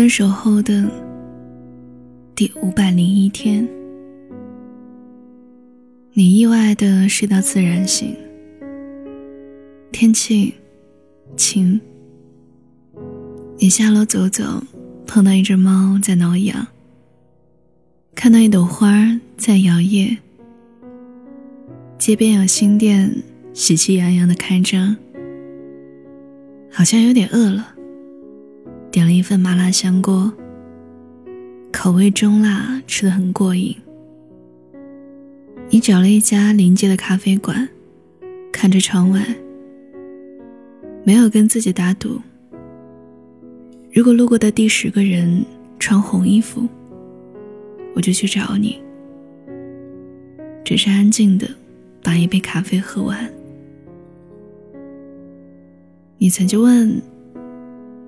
分手后的第五百零一天，你意外的睡到自然醒，天气晴。你下楼走走，碰到一只猫在挠痒，看到一朵花在摇曳，街边有新店喜气洋洋的开张，好像有点饿了。点了一份麻辣香锅，口味中辣，吃的很过瘾。你找了一家临街的咖啡馆，看着窗外，没有跟自己打赌。如果路过的第十个人穿红衣服，我就去找你。只是安静的把一杯咖啡喝完。你曾经问。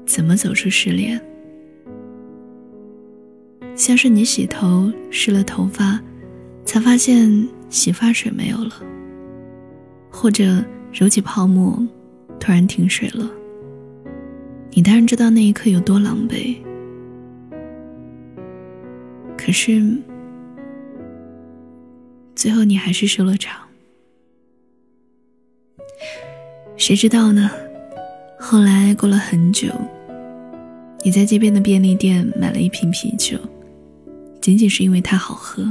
怎么走出失恋？像是你洗头湿了头发，才发现洗发水没有了；或者揉起泡沫，突然停水了。你当然知道那一刻有多狼狈，可是最后你还是收了场。谁知道呢？后来过了很久，你在街边的便利店买了一瓶啤酒，仅仅是因为它好喝。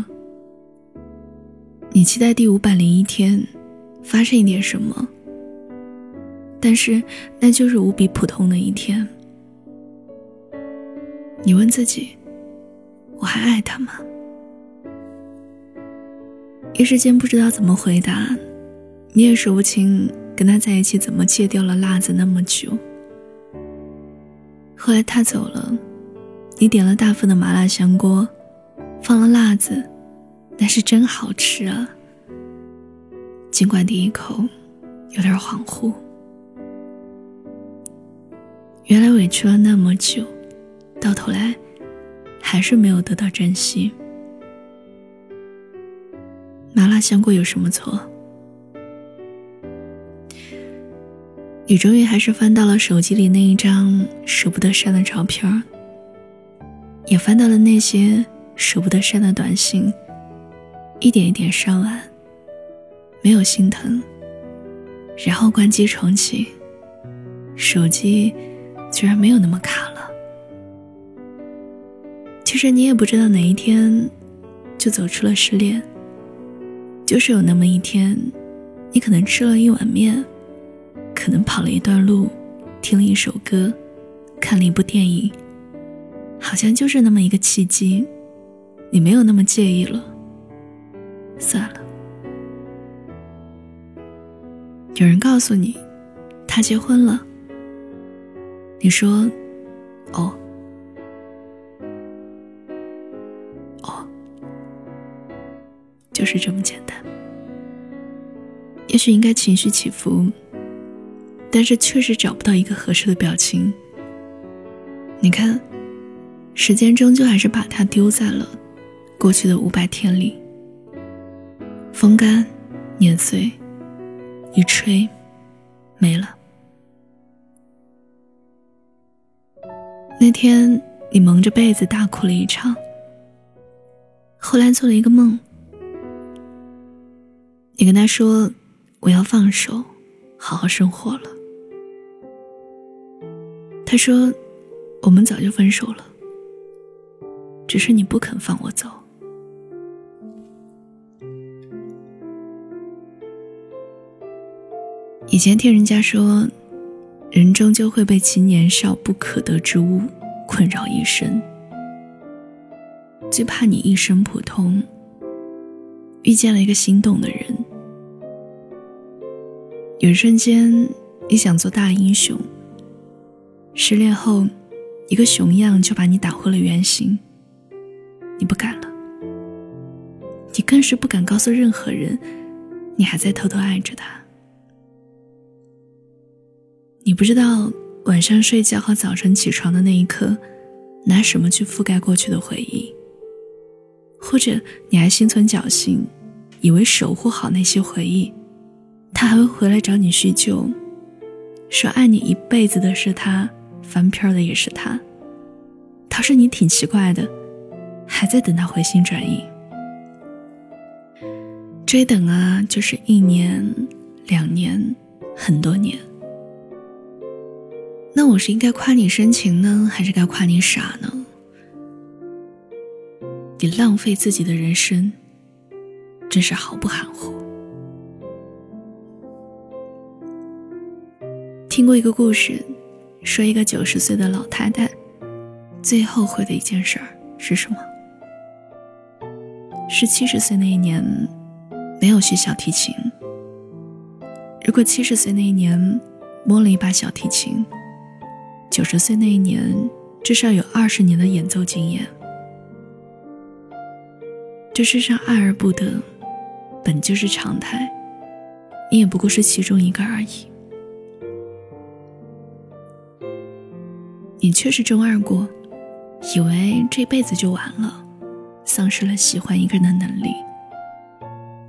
你期待第五百零一天发生一点什么，但是那就是无比普通的一天。你问自己：我还爱他吗？一时间不知道怎么回答，你也说不清。跟他在一起，怎么戒掉了辣子那么久？后来他走了，你点了大份的麻辣香锅，放了辣子，那是真好吃啊！尽管第一口有点恍惚，原来委屈了那么久，到头来还是没有得到珍惜。麻辣香锅有什么错？你终于还是翻到了手机里那一张舍不得删的照片也翻到了那些舍不得删的短信，一点一点删完，没有心疼，然后关机重启，手机居然没有那么卡了。其实你也不知道哪一天就走出了失恋，就是有那么一天，你可能吃了一碗面。可能跑了一段路，听了一首歌，看了一部电影，好像就是那么一个契机，你没有那么介意了。算了。有人告诉你，他结婚了。你说，哦，哦，就是这么简单。也许应该情绪起伏。但是确实找不到一个合适的表情。你看，时间终究还是把它丢在了过去的五百天里。风干，碾碎，一吹，没了。那天你蒙着被子大哭了一场，后来做了一个梦，你跟他说：“我要放手，好好生活了。”他说：“我们早就分手了，只是你不肯放我走。”以前听人家说，人终究会被其年少不可得之物困扰一生，最怕你一生普通，遇见了一个心动的人，有一瞬间你想做大英雄。失恋后，一个熊样就把你打回了原形。你不敢了，你更是不敢告诉任何人，你还在偷偷爱着他。你不知道晚上睡觉和早晨起床的那一刻，拿什么去覆盖过去的回忆，或者你还心存侥幸，以为守护好那些回忆，他还会回来找你叙旧，说爱你一辈子的是他。翻篇的也是他，倒是你挺奇怪的，还在等他回心转意。追等啊，就是一年、两年、很多年。那我是应该夸你深情呢，还是该夸你傻呢？你浪费自己的人生，真是毫不含糊。听过一个故事，说一个九十岁的老太太，最后悔的一件事儿是什么？是七十岁那一年没有学小提琴。如果七十岁那一年摸了一把小提琴，九十岁那一年至少有二十年的演奏经验。这世上爱而不得，本就是常态，你也不过是其中一个而已。你却是中二过，以为这辈子就完了，丧失了喜欢一个人的能力。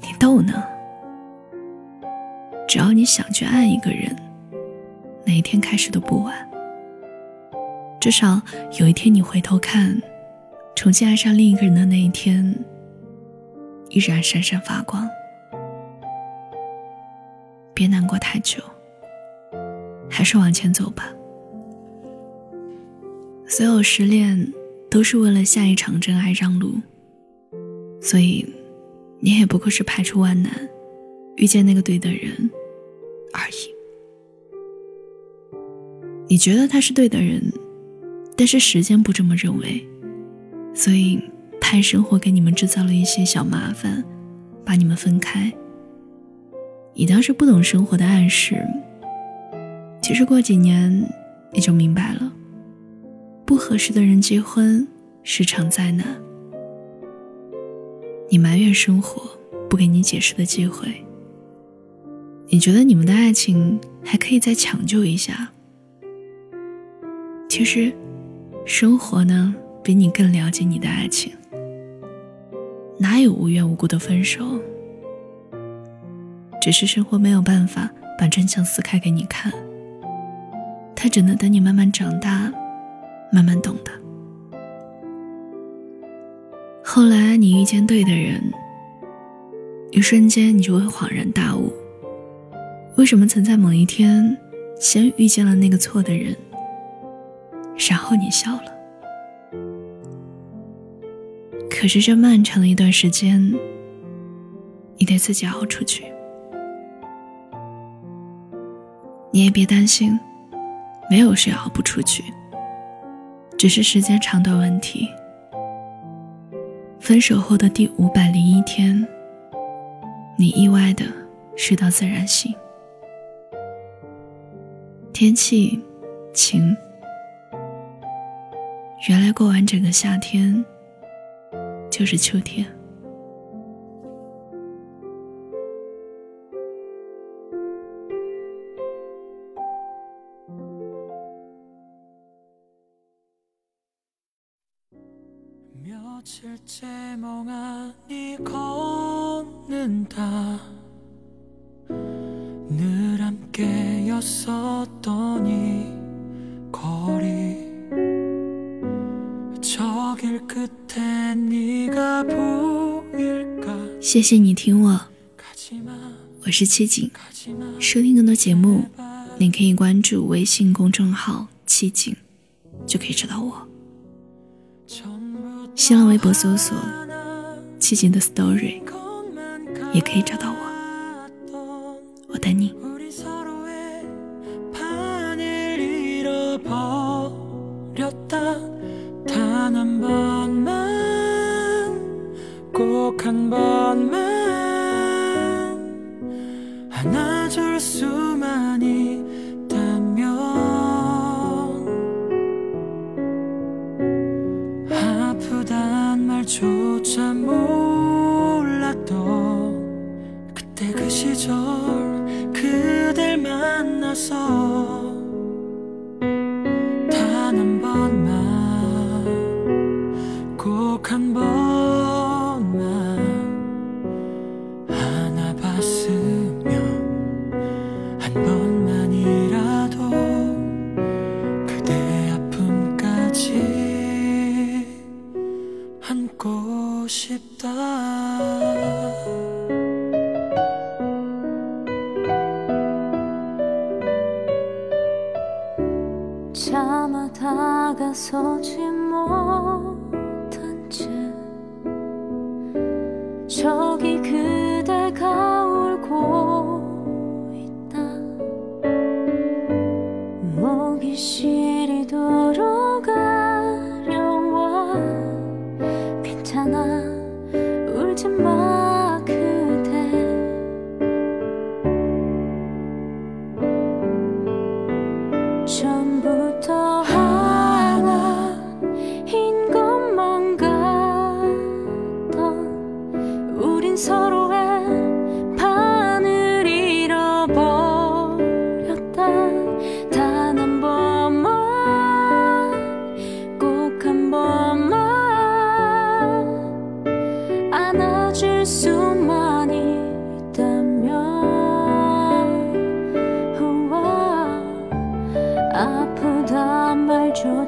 你逗呢？只要你想去爱一个人，哪一天开始都不晚。至少有一天你回头看，重新爱上另一个人的那一天。依然闪闪发光，别难过太久，还是往前走吧。所有失恋都是为了下一场真爱让路，所以你也不过是排除万难，遇见那个对的人而已。你觉得他是对的人，但是时间不这么认为，所以。害生活给你们制造了一些小麻烦，把你们分开。你当时不懂生活的暗示，其实过几年你就明白了，不合适的人结婚是场灾难。你埋怨生活不给你解释的机会，你觉得你们的爱情还可以再抢救一下。其实，生活呢比你更了解你的爱情。哪有无缘无故的分手？只是生活没有办法把真相撕开给你看，他只能等你慢慢长大，慢慢懂得。后来你遇见对的人，一瞬间你就会恍然大悟：为什么曾在某一天先遇见了那个错的人，然后你笑了。可是这漫长的一段时间，你得自己熬出去。你也别担心，没有谁熬不出去，只是时间长短问题。分手后的第五百零一天，你意外的睡到自然醒，天气晴。原来过完整个夏天。就是秋天。谢谢你听我，我是七景。收听更多节目，你可以关注微信公众号“七景”，就可以找到我。新浪微博搜索“七景的 story”，也可以找到我。等你。的所寂寞。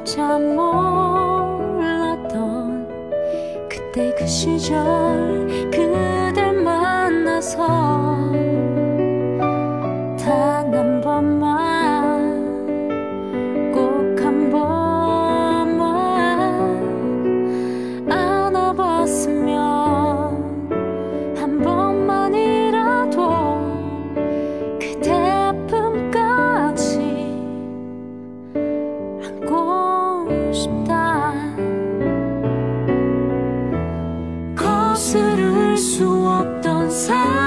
참 몰랐던 그때 그 시절. time.